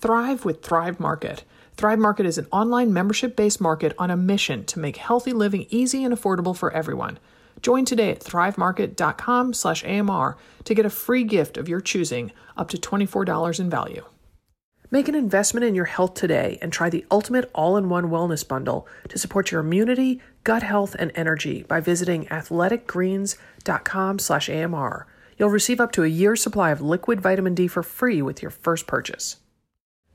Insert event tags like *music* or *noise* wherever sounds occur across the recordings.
Thrive with Thrive Market. Thrive Market is an online membership based market on a mission to make healthy living easy and affordable for everyone. Join today at thrivemarket.com slash AMR to get a free gift of your choosing up to $24 in value. Make an investment in your health today and try the ultimate all-in-one wellness bundle to support your immunity, gut health, and energy by visiting athleticgreens.com slash AMR. You'll receive up to a year's supply of liquid vitamin D for free with your first purchase.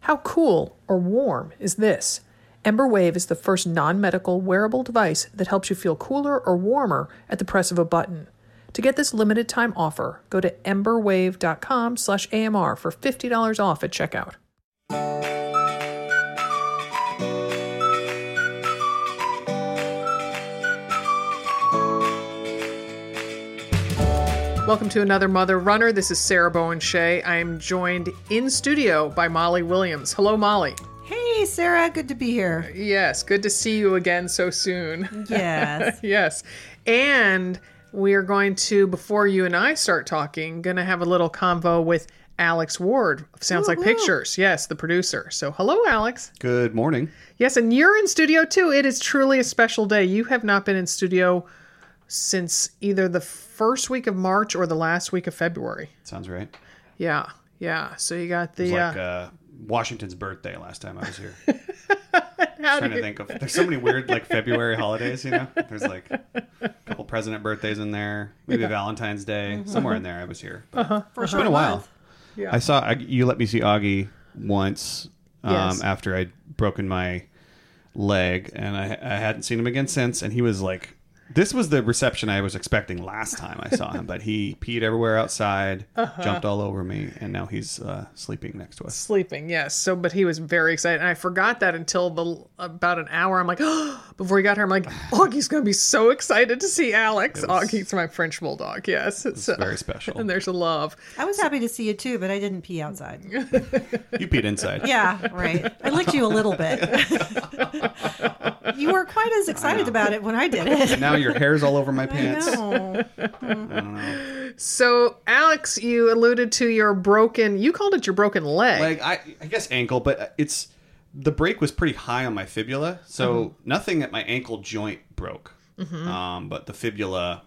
How cool or warm is this? Embr Wave is the first non-medical wearable device that helps you feel cooler or warmer at the press of a button. To get this limited time offer, go to embrwave.com slash AMR for $50 off at checkout. Welcome to another Mother Runner. This is Sarah Bowen Shea. I am joined in studio by Molly Williams. Hello, Molly. Hey, Sarah, good to be here. Yes, good to see you again so soon. Yes. *laughs* yes. And we are going to, before you and I start talking, going to have a little convo with Alex Ward Sounds Like Woo-hoo. Pictures. Yes, the producer. So, hello, Alex. Good morning. Yes, and you're in studio too. It is truly a special day. You have not been in studio since either the first week of March or the last week of February. Sounds right. Yeah, yeah. So you got the. It was uh, like uh, Washington's birthday last time I was here. *laughs* how trying do to you- think of. There's so many weird like February holidays. You know, there's like a couple president birthdays in there. Maybe Valentine's Day somewhere in there. I was here. But For It's been a while. Yeah. I saw I, you let me see Augie once um, Yes. after I'd broken my leg, and I, I hadn't seen him again since. And he was like, "This was the reception I was expecting last time I saw him." But he *laughs* peed everywhere outside, Uh-huh. jumped all over me, and now he's uh, sleeping next to us. Sleeping, yes. So, but he was very excited, and I forgot that until the about an hour. I'm like, *gasps* before he got here, I'm like, *sighs* Augie's gonna be so excited to see Alex. It was- Augie's my French bulldog, yes. So, very special. And there's a love. I was happy to see you too, but I didn't pee outside. *laughs* You peed inside. Yeah, right. I licked you a little bit. *laughs* you weren't quite as excited about it when I did it. And now your hair's all over my pants. No. I don't know. So, Alex, you alluded to your broken. You called it your broken leg. Like I, I guess ankle, but it's the break was pretty high on my fibula, so Mm-hmm. nothing at my ankle joint broke. Um, but the fibula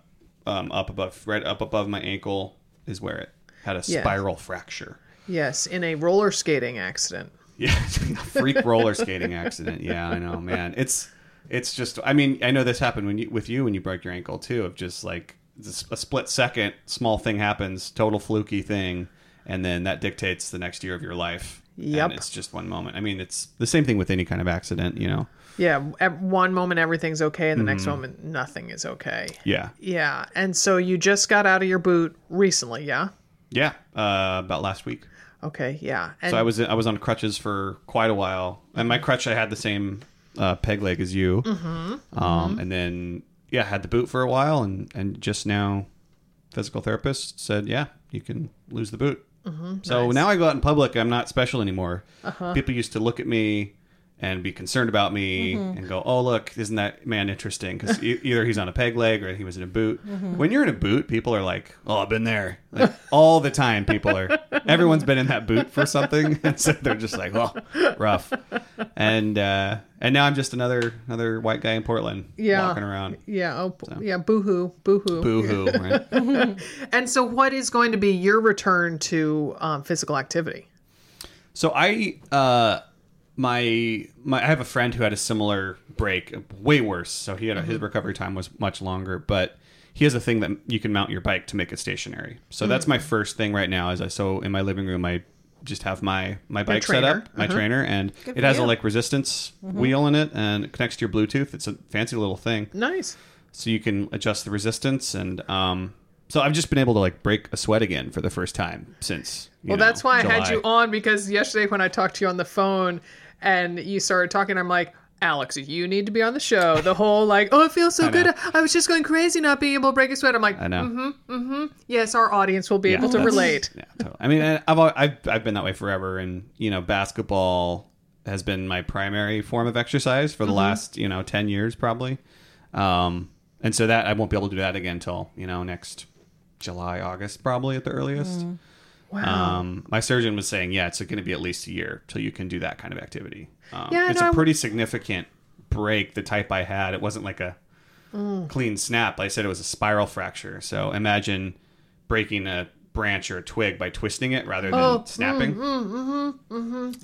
um, up above, right up above my ankle, is where it had a Yeah. spiral fracture. yes, in a roller skating accident. Yeah, *laughs* freak roller *laughs* skating accident. Yeah, I know, man. It's it's just. I mean, I know this happened when you with you when you broke your ankle too. Of just like a split second, small thing happens, total fluky thing, and then that dictates the next year of your life. Yep. And it's just one moment. I mean, it's the same thing with any kind of accident, you know. Yeah, at one moment everything's okay, and the Mm-hmm. next moment nothing is okay. Yeah, Yeah, and so you just got out of your boot recently, yeah? yeah. Uh, about last week. Okay, yeah. And So I was I was on crutches for quite a while, and my crutch I had the same uh, peg leg as you, mm-hmm. Um, and then yeah, had the boot for a while, and and just now, physical therapist said yeah, you can lose the boot. Mm-hmm. So now I go out in public, I'm not special anymore. People used to look at me and be concerned about me and go, "Oh, look, isn't that man interesting?" Because e- *laughs* either he's on a peg leg or he was in a boot. When you're in a boot, people are like, "Oh, I've been there." Like, all the time, people are. *laughs* Everyone's been in that boot for something, *laughs* and so they're just like, "Oh, rough." And uh, and now I'm just another another white guy in Portland, Yeah. walking around. yeah, oh, yeah, boo-hoo, boo-hoo. Boo hoo! *laughs* Right? And so what is going to be your return to um, physical activity? So I uh my my I have a friend who had a similar break, way worse. So he had a, his recovery time was much longer, but he has a thing that you can mount your bike to make it stationary. So that's my first thing right now. Is I so in my living room I just have my my bike set up, my trainer, and Good it has a like resistance wheel in it, and it connects to your Bluetooth. It's a fancy little thing, Nice. so you can adjust the resistance and um. So I've just been able to like break a sweat again for the first time since. you Well, know, that's why I had you on because yesterday when I talked to you on the phone and you started talking, I'm like, Alex, you need to be on the show. The whole like, oh, it feels so I good. I was just going crazy not being able to break a sweat. I'm like, I know. Mm-hmm, mm-hmm. yes, our audience will be able to relate. Yeah, totally. I mean, I've, I've I've been that way forever, and you know, basketball has been my primary form of exercise for the Mm-hmm. last you know ten years probably, um, and so that I won't be able to do that again until you know next July August probably at the earliest. Mm. Wow. Um, my surgeon was saying, yeah, it's going to be at least a year till you can do that kind of activity. Um, Yeah, it's no, a I'm- pretty significant break. The type I had, it wasn't like a Mm. clean snap. I said it was a spiral fracture. So imagine breaking a branch or a twig by twisting it rather than Oh, snapping.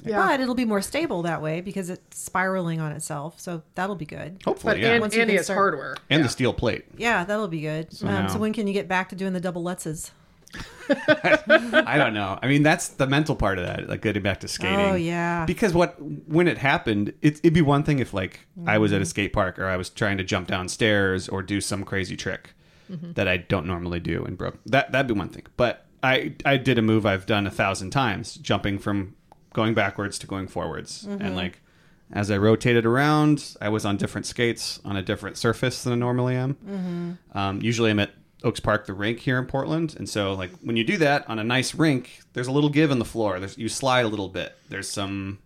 Yeah. But it'll be more stable that way because it's spiraling on itself. So that'll be good. Hopefully, But yeah. and, Once you Andy start- hardware. and yeah. the steel plate. Yeah, that'll be good. So, um, so when can you get back to doing the double lutzes? *laughs* I don't know. I mean, that's the mental part of that, like getting back to skating. Oh, yeah. Because what when it happened, it, it'd be one thing if like I was at a mm-hmm. skate park or I was trying to jump downstairs or do some crazy trick mm-hmm. that I don't normally do and broke. That that'd be one thing. But I I did a move I've done a thousand times, jumping from going backwards to going forwards, and mm-hmm. like. As I rotated around, I was on different skates on a different surface than I normally am. Um, usually, I'm at Oaks Park, the rink here in Portland, and so like when you do that on a nice rink, there's a little give in the floor. There's you slide a little bit. There's some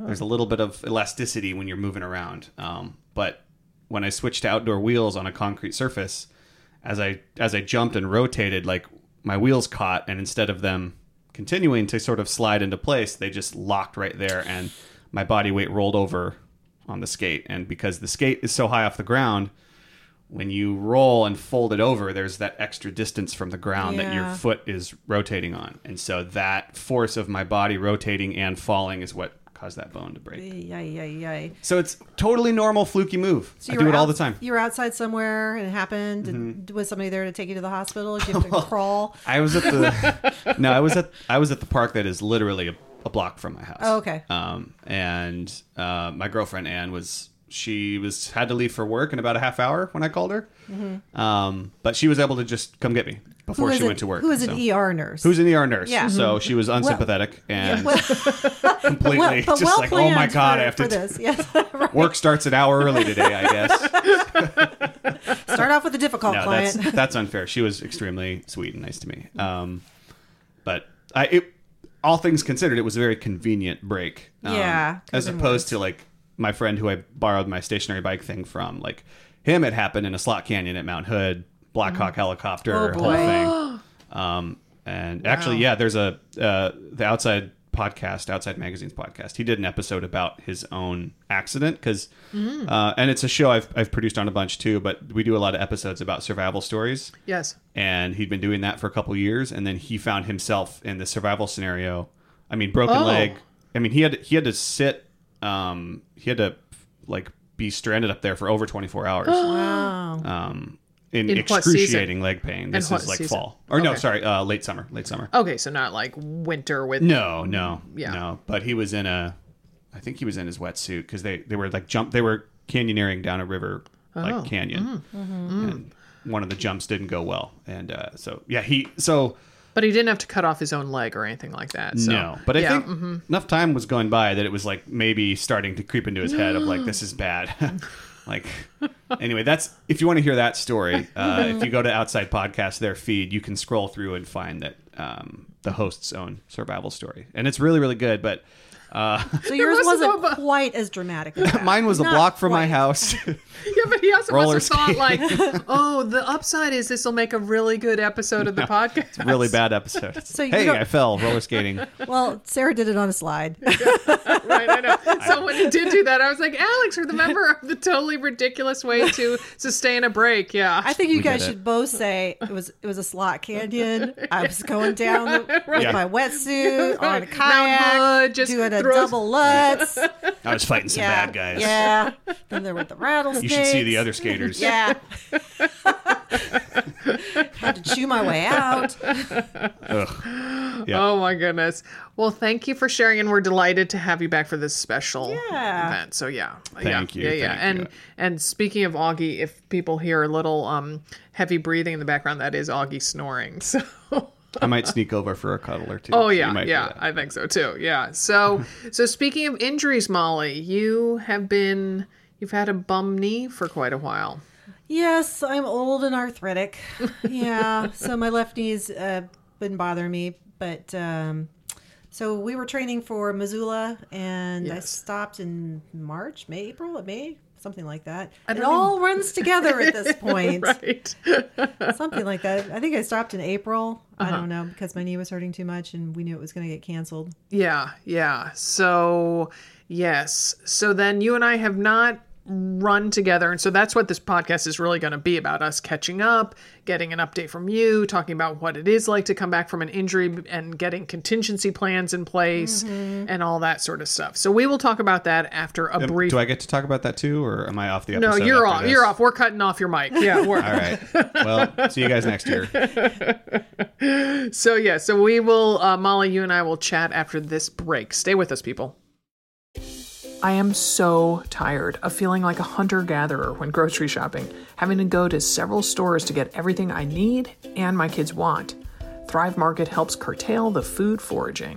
there's a little bit of elasticity when you're moving around. Um, but when I switched to outdoor wheels on a concrete surface, as I as I jumped and rotated, like my wheels caught, and instead of them continuing to sort of slide into place, they just locked right there, and my body weight rolled over on the skate. And because the skate is so high off the ground, when you roll and fold it over, there's that extra distance from the ground that your foot is rotating on. And so that force of my body rotating and falling is what caused that bone to break. Yay, yay, yay. So it's totally normal fluky move. So I you do it all the time. You were outside somewhere and it happened. Mm-hmm. And was somebody there to take you to the hospital? Did you have to crawl? I was at the *laughs* no, I was at I was at the park that is literally a, a block from my house. Oh, okay. Um, and uh, my girlfriend Anne was she was had to leave for work in about a half hour when I called her. Um, but she was able to just come get me before Mm-hmm. She an- went to work. Who is so. an ER nurse? Who's an ER nurse? Yeah. So she was unsympathetic and well, *laughs* completely well, just well like, oh my god, for, I have to. this. *laughs* Yes, *laughs* right. Work starts an hour early today, I guess. Start off with a difficult no, client. that's that's unfair. She was extremely sweet and nice to me. Um, but I, it, all things considered, it was a very convenient break. Um, Yeah, as opposed to like my friend who I borrowed my stationary bike thing from. Like him, it happened in a slot canyon at Mount Hood, Blackhawk helicopter, Oh, whole thing. *gasps* Um, and actually, yeah, there's a uh, the outside podcast, Outside Magazine's podcast. He did an episode about his own accident because, uh, and it's a show I've I've produced on a bunch too. But we do a lot of episodes about survival stories, Yes. and he'd been doing that for a couple years, and then he found himself in the survival scenario. I mean, broken Oh. leg. I mean, he had he had to sit. Um, he had to like be stranded up there for over 24 hours. *gasps* wow. um, in, In what excruciating leg pain. This what is like season? fall or no, Okay. sorry, uh, late summer, late summer. Okay, so not like winter with No, no, Yeah. no. But he was in a, I think he was in his wetsuit because they they were like jump. They were canyoneering down a river Oh. like canyon, Mm-hmm. and one of the jumps didn't go well, and uh, so yeah, he so. But he didn't have to cut off his own leg or anything like that. So. no, but I yeah, mm-hmm. think enough time was going by that it was like maybe starting to creep into his head of like this is bad. *laughs* like anyway, that's if you want to hear that story. Uh, if you go to Outside Podcast, their feed, you can scroll through and find that um, the host's own survival story, and it's really really good. But uh, So yours must have wasn't quite as dramatic. As *laughs* that. mine was a block from my house. *laughs* *laughs* Yeah, but he also Roller must have thought like, *laughs* oh, the upside is this will make a really good episode of the podcast. *laughs* It's a really bad episode. So you hey, don't- I fell roller skating. Well, Sarah did it on a slide. right, I know. So when he did do that, I was like, Alex, remember the member of the totally ridiculous way to sustain a break. Yeah. I think you We guys did it. should both say it was it was a slot canyon. I was going down the, with Yeah. my wetsuit on a Mount kayak, Hood, just doing a throws- double lutz. I was fighting some yeah, bad guys. Yeah. Then there were the rattlesnakes. You should see the other skaters. *laughs* Yeah. *laughs* Had to chew my way out. Ugh. Yeah. Oh my goodness. Well, thank you for sharing, and we're delighted to have you back for this special Yeah. event. So yeah, Thank yeah, you, Yeah, yeah. thank and you. and speaking of Augie, if people hear a little um heavy breathing in the background, that is Augie snoring. *laughs* So. I might sneak over for a cuddle or two. Oh yeah, might yeah. I think so too. Yeah. So so speaking of injuries, Molly, you have been you've had a bum knee for quite a while. Yes, I'm old and arthritic. *laughs* Yeah, so my left knee's uh, been bothering me, but um, so we were training for Missoula, and I stopped in March, May, April, May, something like that. It all runs together at this *laughs* point. right. *laughs* Something like that. I think I stopped in April. Uh-huh. I don't know because my knee was hurting too much and we knew it was going to get canceled. Yeah, yeah. So, yes. So then you and I have not run together. And so that's what this podcast is really going to be about us catching up, getting an update from you, talking about what it is like to come back from an injury and getting contingency plans in place and all that sort of stuff. So we will talk about that after a brief. Do I get to talk about that too, or am I off the episode? no, you're off. this? You're off. We're cutting off your mic. Yeah, we're All right. Well, see you guys next year. *laughs* So yeah, so we will uh, Molly, you and I will chat after this break. Stay with us, people. I am so tired of feeling like a hunter gatherer when grocery shopping, having to go to several stores to get everything I need and my kids want. Thrive Market helps curtail the food foraging.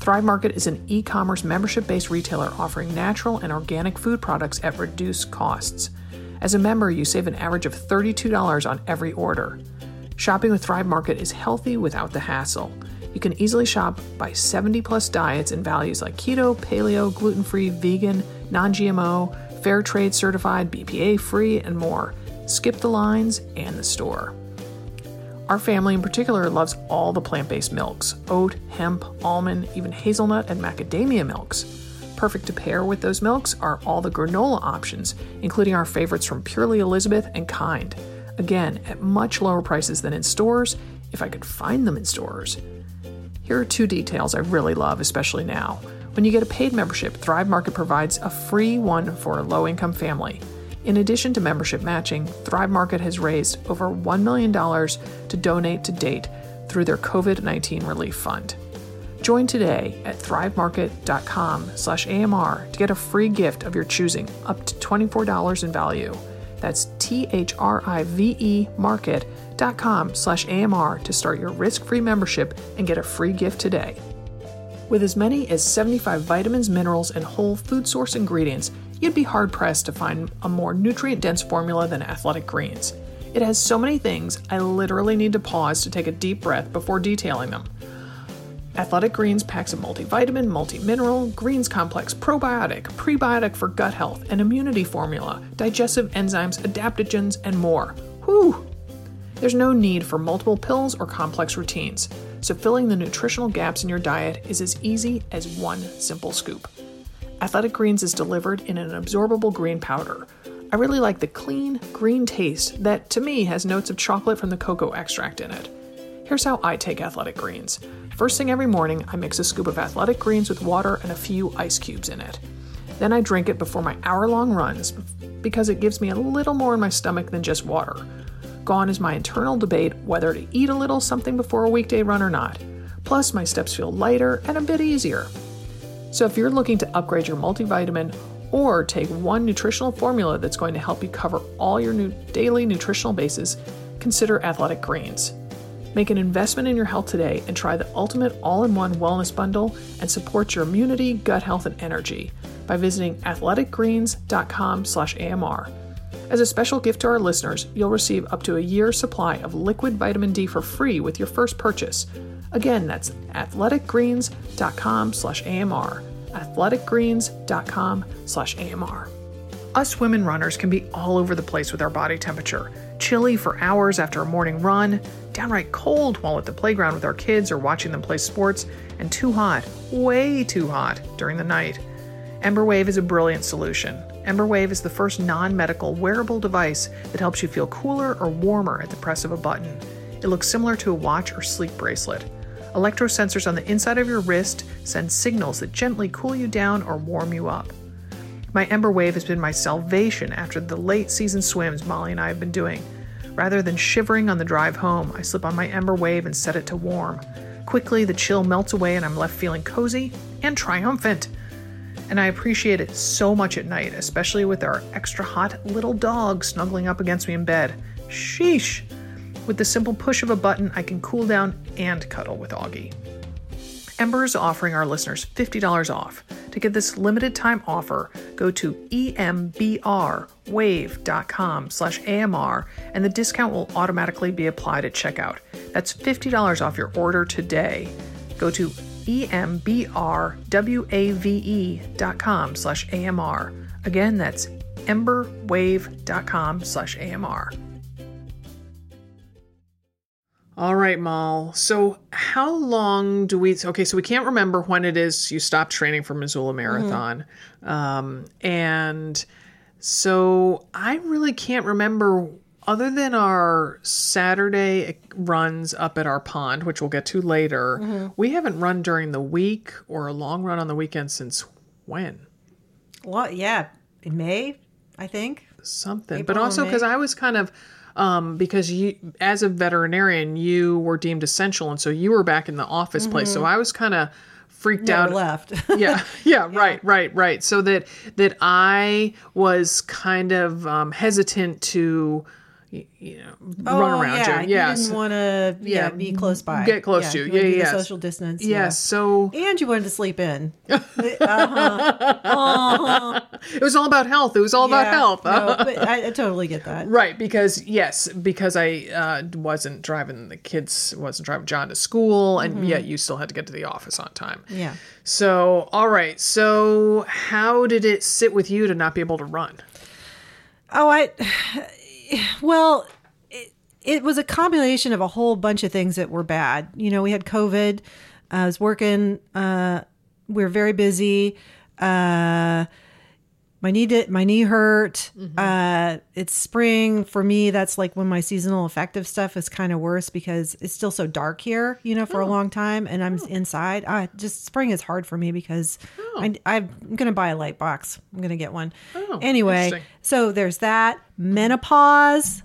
Thrive Market is an e commerce membership based retailer offering natural and organic food products at reduced costs. As a member, you save an average of $32 on every order. Shopping with Thrive Market is healthy without the hassle. You can easily shop by 70 plus diets and values like keto, paleo, gluten free, vegan, non GMO, fair trade certified, BPA free, and more. Skip the lines and the store. Our family in particular loves all the plant based milks oat, hemp, almond, even hazelnut and macadamia milks. Perfect to pair with those milks are all the granola options, including our favorites from Purely Elizabeth and Kind. Again, at much lower prices than in stores, if I could find them in stores. Here are two details I really love, especially now. When you get a paid membership, Thrive Market provides a free one for a low income family. In addition to membership matching, Thrive Market has raised over $1 million to donate to date through their COVID 19 relief fund. Join today at thrivemarket.com slash AMR to get a free gift of your choosing up to $24 in value. That's T-H-R-I-V-E market.com slash AMR to start your risk-free membership and get a free gift today. With as many as 75 vitamins, minerals, and whole food source ingredients, you'd be hard pressed to find a more nutrient dense formula than Athletic Greens. It has so many things, I literally need to pause to take a deep breath before detailing them. Athletic Greens packs a multivitamin, multimineral, greens complex, probiotic, prebiotic for gut health, and immunity formula, digestive enzymes, adaptogens, and more. Whew! There's no need for multiple pills or complex routines, so filling the nutritional gaps in your diet is as easy as one simple scoop. Athletic Greens is delivered in an absorbable green powder. I really like the clean, green taste that, to me, has notes of chocolate from the cocoa extract in it. Here's how I take Athletic Greens. First thing every morning, I mix a scoop of Athletic Greens with water and a few ice cubes in it. Then I drink it before my hour long runs because it gives me a little more in my stomach than just water. Gone is my internal debate whether to eat a little something before a weekday run or not. Plus, my steps feel lighter and a bit easier. So, if you're looking to upgrade your multivitamin or take one nutritional formula that's going to help you cover all your new daily nutritional bases, consider Athletic Greens. Make an investment in your health today and try the ultimate all-in-one wellness bundle and support your immunity, gut health, and energy by visiting athleticgreens.com/amr. As a special gift to our listeners, you'll receive up to a year's supply of liquid vitamin D for free with your first purchase. Again, that's athleticgreens.com slash AMR. athleticgreens.com slash AMR. Us women runners can be all over the place with our body temperature. Chilly for hours after a morning run, downright cold while at the playground with our kids or watching them play sports, and too hot, way too hot, during the night. Embr Wave is a brilliant solution. Embr Wave is the first non medical wearable device that helps you feel cooler or warmer at the press of a button. It looks similar to a watch or sleep bracelet. Electrosensors on the inside of your wrist send signals that gently cool you down or warm you up. My Embr Wave has been my salvation after the late season swims Molly and I have been doing. Rather than shivering on the drive home, I slip on my Embr Wave and set it to warm. Quickly, the chill melts away and I'm left feeling cozy and triumphant. And I appreciate it so much at night, especially with our extra hot little dog snuggling up against me in bed. Sheesh! With the simple push of a button, I can cool down and cuddle with Augie. Embr is offering our listeners $50 off. To get this limited time offer, go to embrwave.com slash AMR and the discount will automatically be applied at checkout. That's $50 off your order today. Go to embrwave.com slash AMR. Again, that's embrwave.com slash AMR. All right, Mal. So, how long do we? Okay, so we can't remember when it is you stopped training for Missoula Marathon, um, and so I really can't remember. Other than our Saturday runs up at our pond, which we'll get to later, we haven't run during the week or a long run on the weekend since when? Well, yeah, in May, I think. something. But April or also because i was kind of um, because you as a veterinarian you were deemed essential and so you were back in the office place. So i was kind of freaked Never out. left. *laughs* *laughs* yeah, yeah. right right right. So that that i was kind of um, hesitant to you know run around Oh, yeah, you yeah didn't want to yeah, yeah, be close by. get close to, you yeah, yeah, social distance. yes yeah. so And you wanted to sleep in. *laughs* it was all about health it was all about health no, *laughs* but I, I totally get that. Right, because yes, because I uh, wasn't driving the kids, wasn't driving John to school, and yet you still had to get to the office on time. Yeah. So, all right. So, how did it sit with you to not be able to run? Oh, I. Well, it, it was a combination of a whole bunch of things that were bad. You know, we had COVID. I was working. Uh, we were very busy. Uh, my knee did. My knee hurt. Uh, it's spring for me. That's like when my seasonal affective stuff is kind of worse because it's still so dark here. You know, for a long time, and I'm inside. I just spring is hard for me because I, I'm gonna buy a light box. I'm gonna get one. Oh, anyway, so there's that menopause.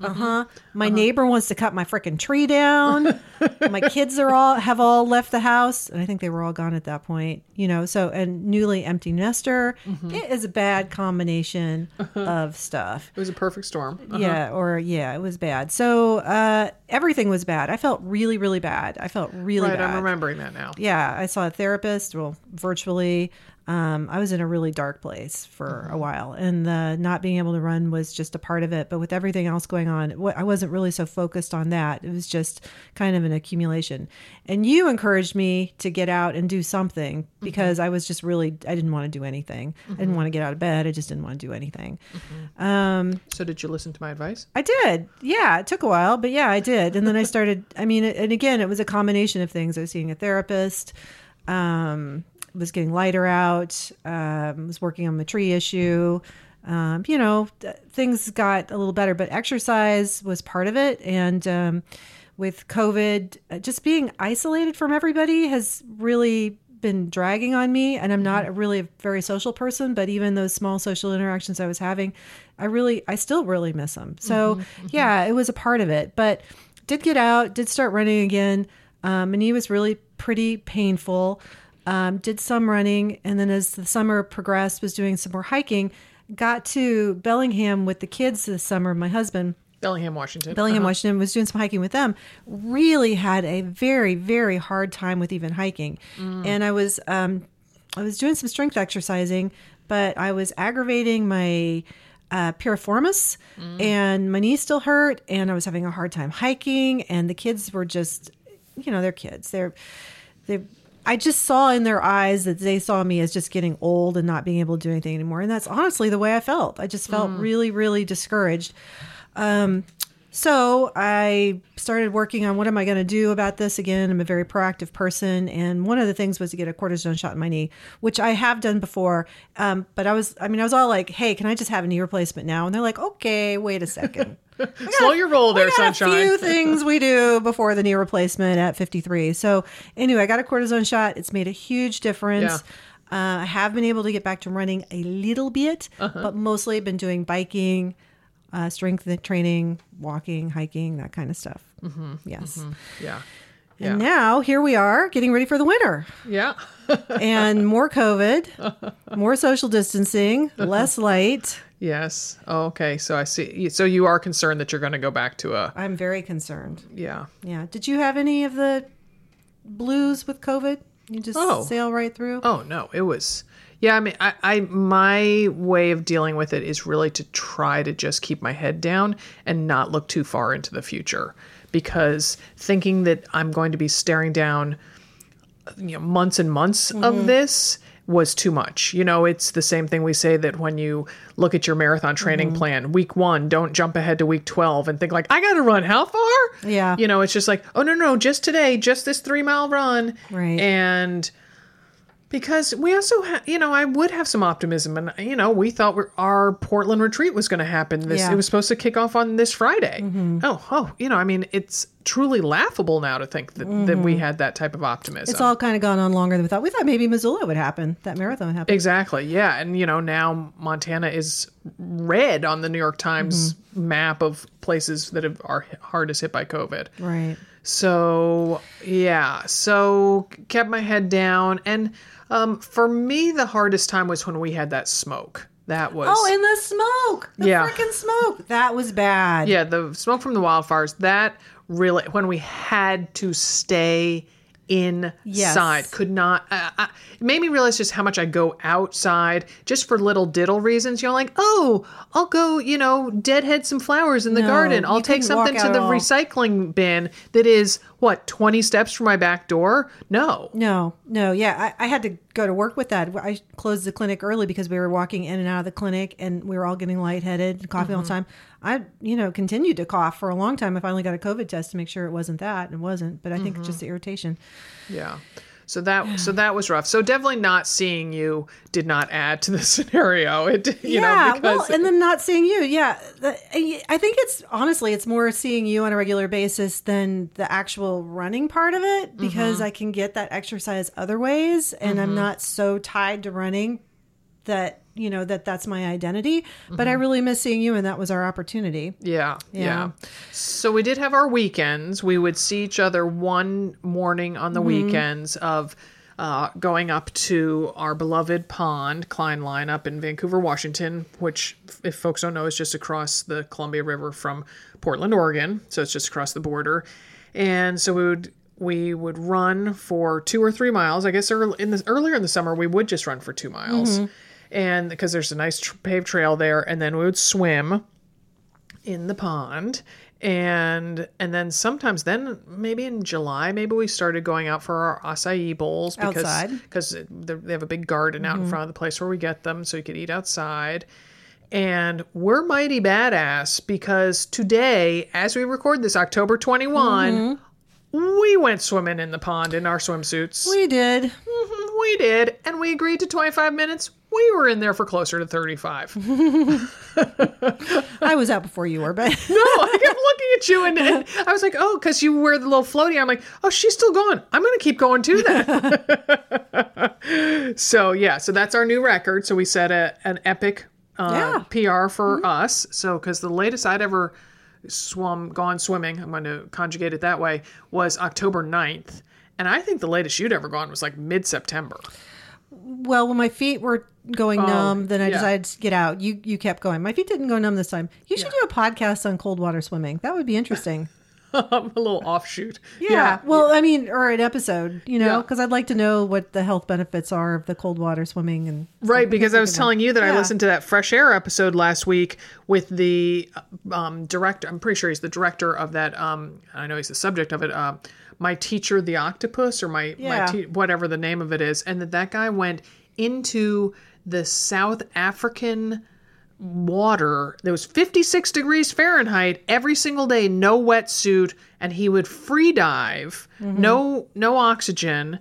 Uh huh. My neighbor wants to cut my freaking tree down. *laughs* my kids are all have all left the house, and I think they were all gone at that point. You know, so and newly empty nester. It is a bad combination of stuff. It was a perfect storm. Uh-huh. Yeah, or yeah, it was bad. So uh, everything was bad. I felt really, really bad. I felt really right, bad I'm remembering that now. yeah, I saw a therapist, well, virtually. Um, I was in a really dark place for Mm-hmm. a while, and the not being able to run was just a part of it. But with everything else going on, wh- I wasn't really so focused on that. It was just kind of an accumulation. And you encouraged me to get out and do something Mm-hmm. because I was just really, I didn't want to do anything. I didn't want to get out of bed. I just didn't want to do anything. Um, So, did you listen to my advice? I did. Yeah, it took a while, but yeah, I did. And then I started. I mean, and again, it was a combination of things. I was seeing a therapist. Um, was getting lighter out. Um, was working on the tree issue. Um, you know, th- things got a little better, but exercise was part of it. And um, with COVID, uh, just being isolated from everybody has really been dragging on me. And I'm not really a very social person, but even those small social interactions I was having, I really, I still really miss them. So yeah, it was a part of it. But did get out, did start running again. Um, my knee was really pretty painful. Um, did some running, and then as the summer progressed, was doing some more hiking. Got to Bellingham with the kids this summer. My husband, Bellingham, Washington. Bellingham, Washington, was doing some hiking with them. Really had a very, very hard time with even hiking, and I was, um, I was doing some strength exercising, but I was aggravating my uh, piriformis, and my knee still hurt, and I was having a hard time hiking, and the kids were just, you know, they're kids. They're, they. I just saw in their eyes that they saw me as just getting old and not being able to do anything anymore, and that's honestly the way I felt. I just felt really, really discouraged. Um, so I started working on what am I going to do about this again. I'm a very proactive person, and one of the things was to get a cortisone shot in my knee, which I have done before. Um, but I was, I mean, I was all like, "Hey, can I just have a knee replacement now?" And they're like, "Okay, wait a second. *laughs* Slow your roll there, sunshine. A few things we do before the knee replacement at 53. So anyway, I got a cortisone shot. It's made a huge difference. Uh, I have been able to get back to running a little bit, Uh-huh. but mostly been doing biking, uh, strength training, walking, hiking, that kind of stuff. Mm-hmm. Yes. Yeah. Yeah. And now here we are getting ready for the winter Yeah. and more COVID, *laughs* more social distancing, *laughs* less light. Yes. Oh, okay. So I see. So you are concerned that you're going to go back to a. I'm very concerned. Yeah. Yeah. Did you have any of the blues with COVID? You just Oh. sail right through? Oh no, it was. Yeah, I mean, I, I my way of dealing with it is really to try to just keep my head down and not look too far into the future, because thinking that I'm going to be staring down, you know, months and months of mm-hmm. this was too much. You know, it's the same thing we say that when you look at your marathon training Mm-hmm. plan, week 1, don't jump ahead to week 12 and think like, I got to run how far? Yeah. You know, it's just like, oh no, no, just today, just this 3-mile run. Right. And because we also ha- you know i would have some optimism and you know we thought our portland retreat was going to happen this Yeah. it was supposed to kick off on this friday mm-hmm. oh oh you know i mean it's truly laughable now to think that, that we mm-hmm. had that type of optimism It's all kind of gone on longer than we thought. We thought maybe Missoula would happen. That marathon would happen. exactly yeah and you know now montana is red on the new york times mm-hmm. map of places that have, are hardest hit by covid Right. So yeah, so kept my head down, and um, for me, the hardest time was when we had that smoke. That was Oh, and the smoke. The Yeah. freaking smoke. That was bad. yeah, the smoke from the wildfires. That really when we had to stay inside, Yes. could not. Uh, I, it made me realize just how much I go outside just for little diddle reasons. You know, like oh, I'll go, you know, deadhead some flowers in the No, garden. I'll take something to the all. recycling bin that is what twenty steps from my back door. No, No, no, yeah, I, I had to go to work with that. I closed the clinic early because we were walking in and out of the clinic, and we were all getting lightheaded, and coughing all the Mm-hmm. time. I, you know, continued to cough for a long time. I finally got a COVID test to make sure it wasn't that, and it wasn't. But I think it's Mm-hmm. just the irritation. Yeah. So that so that was rough. So definitely not seeing you did not add to the *laughs* scenario. It you yeah, know because well, and then not seeing you. Yeah, I think it's honestly, it's more seeing you on a regular basis than the actual running part of it because Mm-hmm. I can get that exercise other ways, and I'm not so tied to running that you know that that's my identity. But I mm-hmm. really miss seeing you, and that was our opportunity. yeah, yeah, Yeah. So we did have our weekends. We would see each other one morning on the mm-hmm. weekends of uh, going up to our beloved pond, Klineline, up in Vancouver, Washington, which, if folks don't know, is just across the Columbia River from Portland, Oregon. So it's just across the border. And so we would we would run for two or three miles. I guess early, in the earlier in the summer we would just run for two miles, mm-hmm. And because there's a nice tr- paved trail there, and then we would swim in the pond. And and then sometimes then maybe in July maybe we started going out for our acai bowls because because they have a big garden out in front of the place where we get them so you could eat outside. And we're mighty badass because today as we record this October 21 we went swimming in the pond in our swimsuits. We did. Mhm, we did. And we agreed to 25 minutes we were in there for closer to 35 *laughs* I was out before you were, but *laughs* No, I kept looking at you and, and I was like, oh, because you wear the little floaty. I'm like, oh, she's still going. I'm going to keep going too then. *laughs* so, yeah, so that's our new record. So we set a, an epic uh, PR for us. So, because the latest I'd ever swum, gone swimming, I'm going to conjugate it that way, was October 9th. And I think the latest you'd ever gone was like mid September. Well, when my feet were going numb, then I Oh, yeah. decided to get out. You you kept going. My feet didn't go numb this time. You should do a podcast on cold water swimming. That would be interesting. *laughs* a little offshoot. Yeah. Well, I mean, or an episode, you know, Yeah. because I'd like to know what the health benefits are of the cold water swimming and Right, because I was telling you that I listened to that Fresh Air episode last week with the um, director. I'm pretty sure he's the director of that. Um, I know he's the subject of it. Uh, my teacher, the octopus, or my Yeah. my te- whatever the name of it is, and that that guy went into the South African water that was 56 degrees Fahrenheit every single day, no wetsuit, and he would free dive, no no oxygen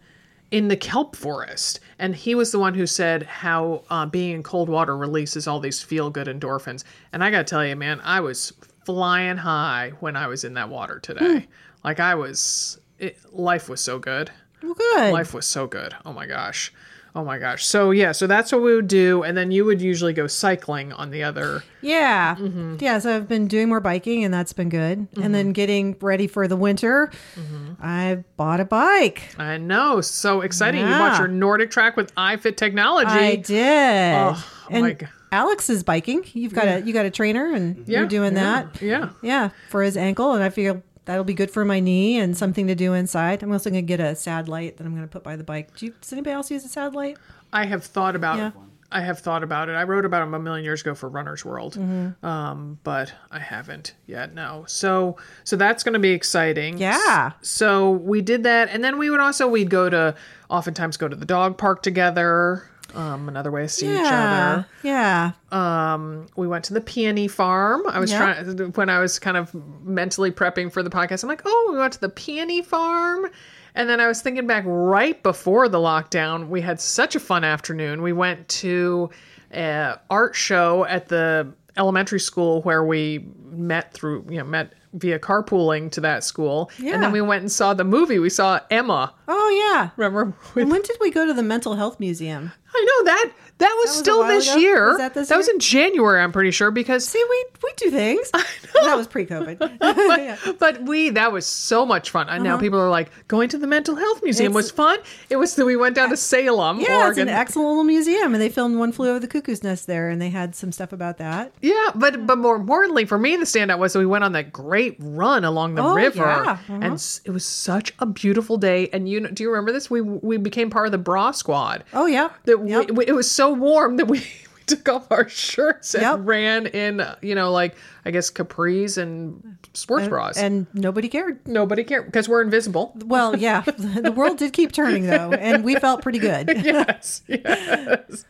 in the kelp forest. And he was the one who said how uh, being in cold water releases all these feel good endorphins. And I got to tell you, man, I was flying high when I was in that water today. Like I was, it, life was so good. well, good. Life was so good. Oh my gosh. Oh my gosh. So yeah, so that's what we would do, and then you would usually go cycling on the other. Yeah. Mm-hmm. Yeah. So I've been doing more biking and that's been good. And then getting ready for the winter, Mm-hmm. I bought a bike. I know, so exciting! You bought your NordicTrack with iFit technology. I did. Oh, and my God. Alex is biking. You've got a you got a trainer and Yeah, you're doing yeah, that. Yeah. Yeah, for his ankle, and I feel that'll be good for my knee and something to do inside. I'm also gonna get a sad light that I'm gonna put by the bike. Do you, does anybody else use a sad light? I have thought about. Yeah. I have thought about it. I wrote about them a million years ago for Runner's World, Mm-hmm. um, but I haven't yet. No, so so that's going to be exciting. Yeah. So we did that, and then we would also we'd go to oftentimes go to the dog park together. Um, another way to see each other. Yeah. Um, we went to the peony farm. I was Yeah. trying when I was kind of mentally prepping for the podcast. I'm like, oh, we went to the peony farm. And then I was thinking back right before the lockdown, we had such a fun afternoon. We went to an art show at the elementary school where we met through, you know, met via carpooling to that school. Yeah. And then we went and saw the movie. We saw Emma. Oh yeah. Remember? And when did we go to the mental health museum? I know that that was, was still this ago? year. Was that this was year? in January, I'm pretty sure, because See, we we do things. *laughs* That was pre-COVID. *laughs* *laughs* Yeah. but we that was so much fun. And now people are like going to the mental health museum Uh-huh. It's- was fun. It was that we went down to Salem, Yeah, it's Oregon. an excellent little museum, and they filmed One Flew Over the Cuckoo's Nest there, and they had some stuff about that. yeah, but but more importantly for me, the standout was that we went on that great run along the Oh, river, yeah. Uh-huh. and it was such a beautiful day. And you know, do you remember this? We we became part of the bra squad. Oh yeah, That Yep. we, we- it was so warm that *laughs* we. Took off our shirts and Yep. ran in, you know, like I guess capris and sports bras. and nobody cared. Nobody cared because we're invisible. Well, yeah, *laughs* the world did keep turning though, and we felt pretty good. *laughs* yes, yes.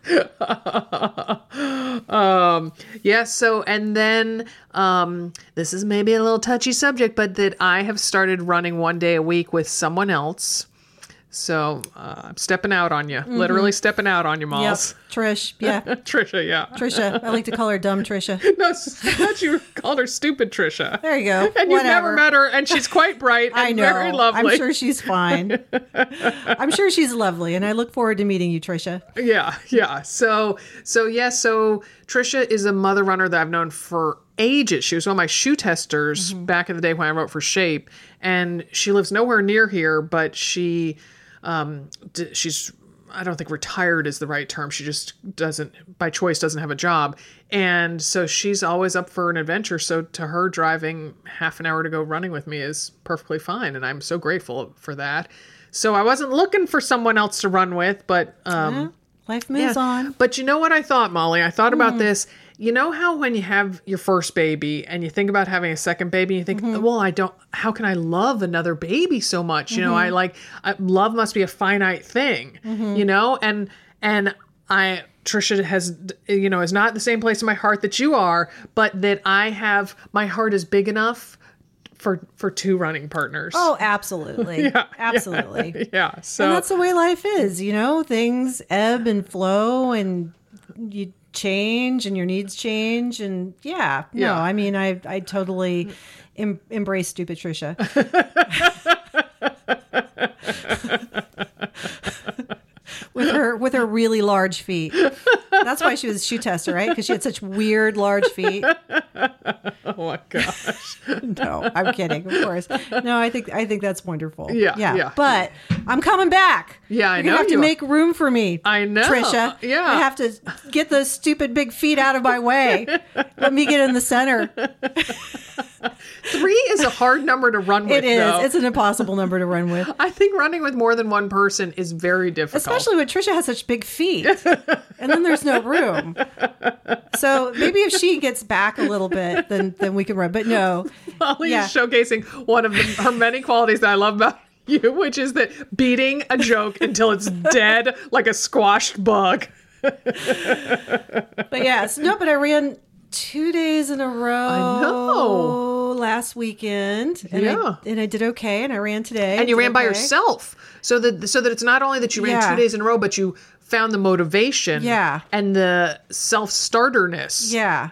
um, yes. So, and then um, this is maybe a little touchy subject, but that I have started running one day a week with someone else. So uh, I'm stepping out on you, literally stepping out on you, Mm-hmm. Yep, Trish. *laughs* Yeah, Trisha, yeah. Trisha. I like to call her dumb Trisha. *laughs* No, *laughs* thought you called her stupid Trisha. There you go. And you've never met her, and she's quite bright and I know. very lovely. I'm sure she's fine. I'm sure she's lovely, and I look forward to meeting you, Trisha. Yeah, yeah. So, so yeah. So Trisha is a mother runner that I've known for ages. She was one of my shoe testers back in the day when I wrote for Shape, and she lives nowhere near here, but she, um, d- she's. I don't think retired is the right term. She just doesn't, by choice, doesn't have a job. And so she's always up for an adventure. So to her, driving half an hour to go running with me is perfectly fine. And I'm so grateful for that. So I wasn't looking for someone else to run with, but um, Life moves yeah. on. But you know what I thought, Molly? I thought about this. You know how when you have your first baby and you think about having a second baby, you think, mm-hmm. well, I don't. How can I love another baby so much? You know, I mm-hmm. like I, love must be a finite thing. Mm-hmm. You know, and and I. Trisha has, you know, is not the same place in my heart that you are, but that I have, my heart is big enough for for two running partners. Oh, absolutely. *laughs* yeah, *laughs* absolutely. *laughs* yeah. So And that's the way life is, you know, things ebb and flow and you change and your needs change and yeah. No, I mean I I totally em- embrace stupid Trisha. *laughs* with her with her really large feet. That's why she was a shoe tester, right? Because she had such weird large feet. *laughs* oh my gosh. No, I'm kidding, of course. No, I think I think that's wonderful. Yeah, yeah. yeah. But I'm coming back. Yeah, I You're know gonna have to you are. make room for me. I know. Trisha. Yeah. I have to get those stupid big feet out of my way. Let me get in the center. *laughs* *laughs* Three is a hard number to run with. It is. though. It's an impossible number to run with. *laughs* I think running with more than one person is very difficult. Especially when Trisha has such big feet. *laughs* and then there's no room. So maybe if she gets back a little bit, then then we can run. But no. Molly yeah. is showcasing one of the, her many qualities that I love about you, which is that beating a joke until it's dead like a squashed bug. But yes, no, but I ran two days in a row. I know. Last weekend, and Yeah. I and I did okay, and I ran today, And you ran by yourself. So that so that it's not only that you ran Yeah. two days in a row, but you found the motivation Yeah. and the self starterness. Yeah,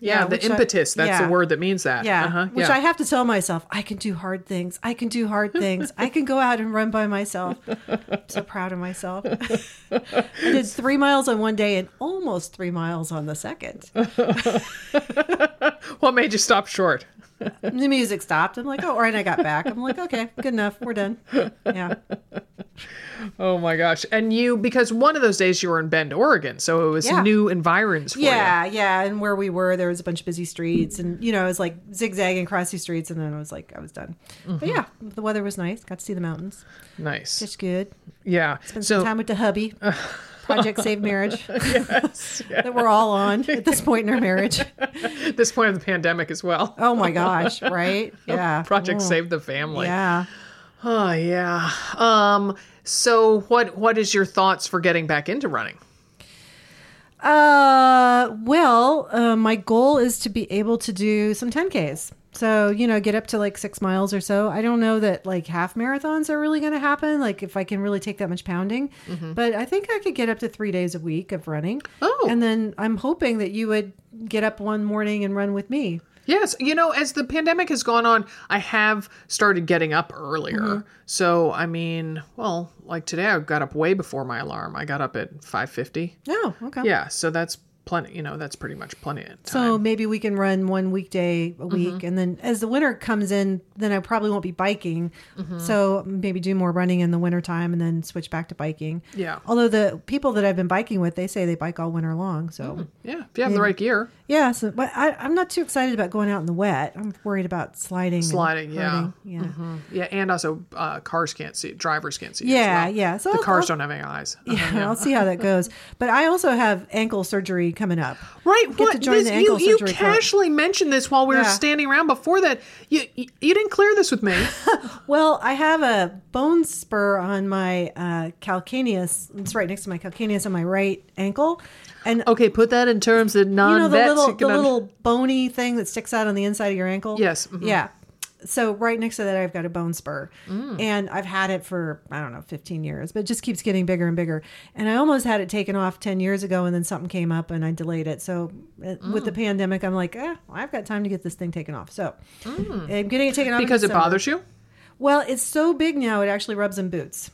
Yeah, the which I- impetus. That's yeah. the word that means that. Yeah, Uh-huh, which yeah. I have to tell myself, I can do hard things. I can do hard *laughs* things. I can go out and run by myself. I'm so proud of myself. *laughs* I did three miles on one day and almost three miles on the second. *laughs* What made you stop short? The music stopped. I'm like, oh, all right, I got back. I'm like, okay, good enough. We're done. Yeah. Oh my gosh. And you, because one of those days you were in Bend, Oregon. So it was Yeah. new environs for you. Yeah, yeah. And where we were, there was a bunch of busy streets, and you know, it was like zigzagging across these streets, and then I was like, I was done. Mm-hmm. But yeah, the weather was nice. Got to see the mountains. Nice. It's good. Yeah. Spent So some time with the hubby. *laughs* Project Save Marriage *laughs* that we're all on at this point in our marriage. *laughs* this point of the pandemic as well. Oh my gosh, right? *laughs* Yeah. Project Oh, Save the Family. Yeah. Oh yeah. Um so what what is your thoughts for getting back into running? Uh, well, uh, my goal is to be able to do some 10Ks. So, you know, get up to like six miles or so. I don't know that like half marathons are really going to happen, like if I can really take that much pounding. But I think I could get up to three days a week of running. Oh. And then I'm hoping that you would get up one morning and run with me. Yes, you know, as the pandemic has gone on, I have started getting up earlier. Mm-hmm. So, I mean, well, like today, I got up way before my alarm. I got up at five fifty. Oh, okay. Yeah, so that's plenty. You know, that's pretty much plenty of time. So maybe we can run one weekday a week, Mm-hmm. and then as the winter comes in, then I probably won't be biking. Mm-hmm. So maybe do more running in the wintertime and then switch back to biking. Yeah. Although the people that I've been biking with, they say they bike all winter long. So yeah, if you have the right gear, yeah, so but I, I'm not too excited about going out in the wet. I'm worried about sliding. Sliding, yeah. yeah. yeah, and also uh, cars can't see, drivers can't see. Yeah, well. yeah. So the I'll- cars I'll- don't have any eyes. *laughs* Yeah, I'll see how that goes. But I also have ankle surgery coming up. Right. Get what to join this, the you ankle you surgery club. casually mentioned this while we were Yeah. standing around before that. You, you you didn't clear this with me. *laughs* *laughs* Well, I have a bone spur on my uh, calcaneus. It's right next to my calcaneus on my right ankle, and okay, put that in terms that you know non the little bony thing that sticks out on the inside of your ankle. Yes, mhm. Yeah. So right next to that, I've got a bone spur, Mm. and I've had it for I don't know 15 years, but it just keeps getting bigger and bigger. And I almost had it taken off 10 years ago, and then something came up, and I delayed it. So uh, with Mm. the pandemic, I'm like, eh, I've got time to get this thing taken off. So I'm getting it taken off Mm. because it bothers you. Well, it's so big now; it actually rubs in boots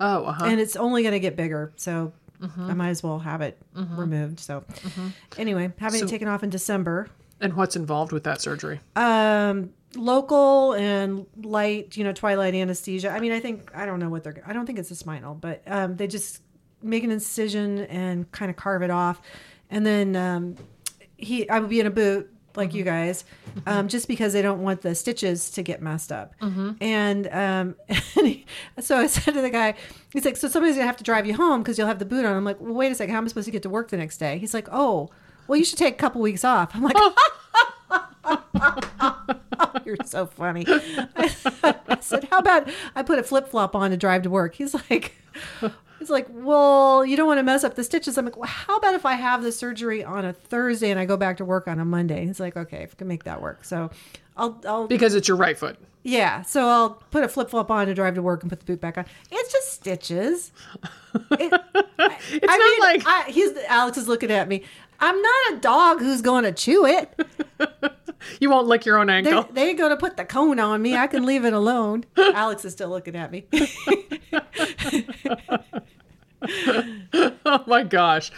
Oh, uh-huh. and it's only going to get bigger. So I might as well have it removed. So anyway, having So- it taken off in December. and what's involved with that surgery? Um, local and light, you know, twilight anesthesia. I mean, I think I don't know what they're. I don't think it's a spinal, but um, they just make an incision and kind of carve it off, and then um, he. I would be in a boot like you guys, um, just because they don't want the stitches to get messed up. And, um, *laughs* and he, so I *laughs* said to the guy, he's like, so somebody's gonna have to drive you home because you'll have the boot on. I'm like, well, wait a second, how am I supposed to get to work the next day? He's like, oh, well, you should take a couple weeks off. I'm like, *laughs* *laughs* you're so funny. I said, how about I put a flip flop on to drive to work? He's like, he's like, well, you don't want to mess up the stitches. I'm like, well, how about if I have the surgery on a Thursday and I go back to work on a Monday? He's like, okay, if I can make that work. So I'll, I'll, Because it's your right foot. yeah. So I'll put a flip flop on to drive to work and put the boot back on. It's just stitches. It, *laughs* It's not like I, he's Alex is looking at me. I'm not a dog who's going to chew it. *laughs* you won't lick your own ankle. they ain't going to put the cone on me. I can leave it alone. *laughs* Alex is still looking at me. *laughs* oh my gosh.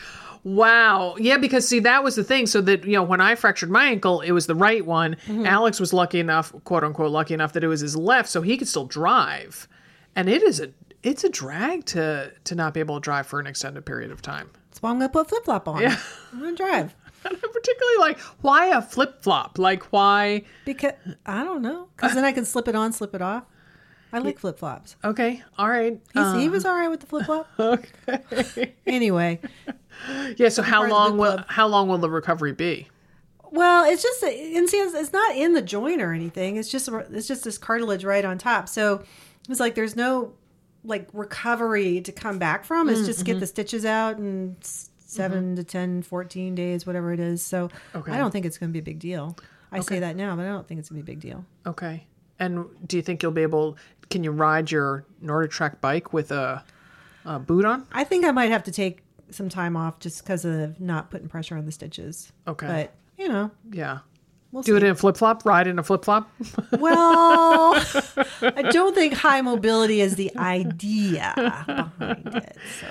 Wow. Yeah, because see, that was the thing. So that, you know, when I fractured my ankle, it was the right one. Mm-hmm. Alex was lucky enough, quote unquote, lucky enough that it was his left, so he could still drive. And it is a it's a drag to to not be able to drive for an extended period of time. That's why I'm going to put flip flop on. Yeah. I'm going to drive. And *laughs* I'm particularly like, why a flip flop? Like why Because I don't know. Because then I can slip it on, slip it off. I like flip flops. okay, all right. He's He uh, was all right with the flip flop. *laughs* Okay. Anyway. yeah, so how part of the long will club. how long will the recovery be? Well, it's just and see, it's, it's not in the joint or anything. It's just it's just this cartilage right on top. So it's like there's no like recovery to come back from. It's mm, just get mm-hmm. the stitches out and s- 7 mm-hmm. to 10, 14 days, whatever it is. So Okay. I don't think it's going to be a big deal. I say that now, but I don't think it's going to be a big deal. Okay. And do you think you'll be able can you ride your Nordic bike with a, a boot on? I think I might have to take some time off just because of not putting pressure on the stitches. Okay. But you know, Yeah. we'll Do see. it in a flip flop, ride in a flip flop. *laughs* Well, I don't think high mobility is the idea behind it. So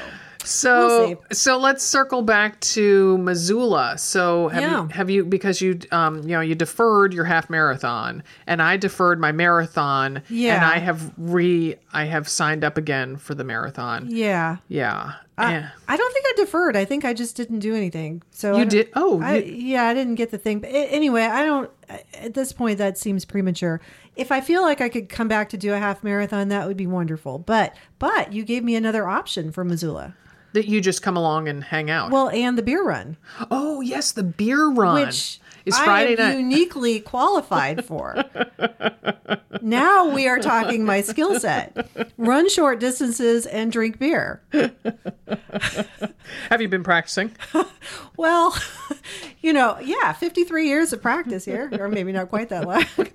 So We'll so let's circle back to Missoula. So have Yeah. you have you because you um you know you deferred your half marathon and I deferred my marathon Yeah. and I have re I have signed up again for the marathon. yeah, Yeah. I, Yeah. I don't think I deferred. I think I just didn't do anything. So You did- oh, I, you- yeah, I didn't get the thing. But anyway, I don't. At this point, that seems premature. If I feel like I could come back to do a half marathon, that would be wonderful. But but you gave me another option for Missoula. That you just come along and hang out. Well, and the beer run, oh yes, the beer run, which is I Friday am night. uniquely *laughs* qualified for. now we are talking my skill set: run short distances and drink beer. Have you been practicing? *laughs* Well, you know, yeah, 53 years of practice here, or maybe not quite that long. *laughs*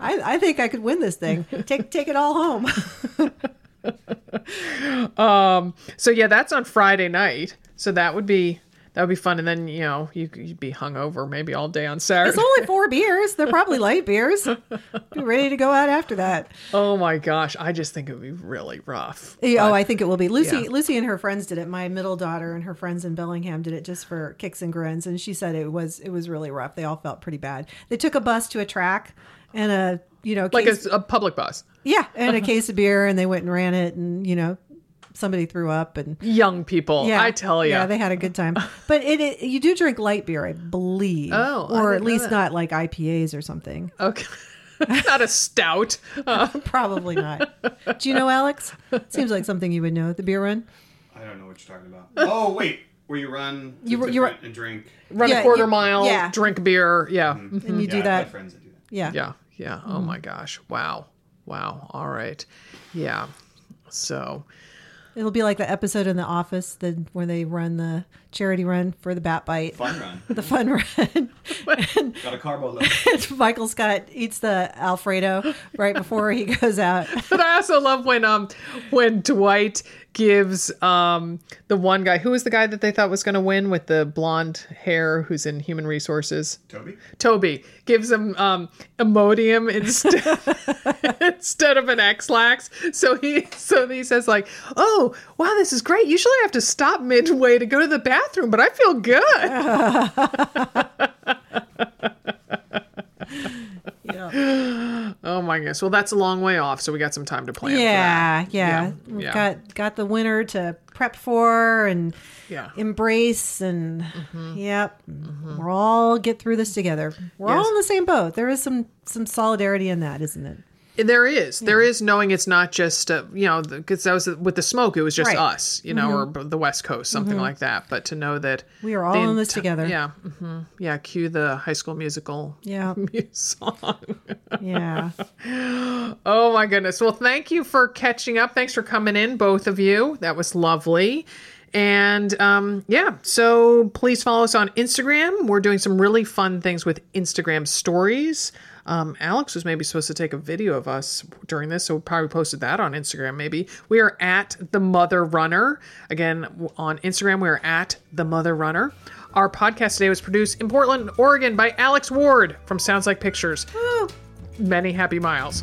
I, I think I could win this thing. Take take it all home. *laughs* Um, so yeah, that's on Friday night. So that would be that would be fun. And then you know you you'd be hungover maybe all day on Saturday. It's only four beers. They're probably light beers. Be ready to go out after that. *laughs* oh my gosh, I just think it would be really rough. oh, I think it will be. Lucy yeah. Lucy and her friends did it. My middle daughter and her friends in Bellingham did it just for kicks and grins, and she said it was it was really rough. They all felt pretty bad. They took a bus to a track and a you know Like a, a public bus. yeah, and a *laughs* case of beer, and they went and ran it, and you know somebody threw up and Young people, Yeah, I tell you. Yeah, they had a good time. *laughs* But it, it you do drink light beer, I believe. Oh, or at least that. not like IPAs or something. okay. *laughs* Not a stout. Uh, Probably not. do you know Alex? Seems like something you would know. The beer run. I don't know what you're talking about. Oh wait, where you run You were- you were- different and drink. run Yeah, a quarter you- mile, yeah. drink beer. Yeah. And you Yeah, do I've got that. Friends that do that. Yeah. Yeah. Yeah. Oh mm-hmm. my gosh. Wow. Wow. All right. Yeah. So It'll be like the episode in The Office the, where they run the charity run for the bat bite, Fun run. *laughs* the fun run. *laughs* got a carbo load. *laughs* Michael Scott eats the Alfredo right before he goes out. But I also love when um when Dwight gives um the one guy who was the guy that they thought was going to win with the blonde hair who's in human resources Toby. Toby gives him um Imodium instead instead of an Ex-Lax so he so he says like oh wow this is great usually I have to stop midway to go to the bathroom but I feel good *laughs* Yeah. oh my goodness well that's a long way off so we got some time to plan Yeah, yeah. Yeah, We've yeah. got got the winter to prep for and yeah embrace and Mm-hmm. yep. We're all get through this together. We're Yes. all in the same boat. There is some some solidarity in that, isn't it? There is. There is knowing it's not just, uh, you know, because that was with the smoke, it was just Right. us, you know, or the West Coast, something like that. But to know that We are all in this together. Yeah. hmm Yeah. Cue the high school musical Yeah. *laughs* song. Yeah. *laughs* oh, my goodness. Well, thank you for catching up. Thanks for coming in, both of you. That was lovely. And um, yeah, so please follow us on Instagram. We're doing some really fun things with Instagram stories. Um, Alex was maybe supposed to take a video of us during this, so we probably posted that on Instagram. Maybe we are at the Mother Runner again on Instagram. We are at the Mother Runner. Our podcast today was produced in Portland, Oregon, by Alex Ward from Sounds Like Pictures. Many happy miles.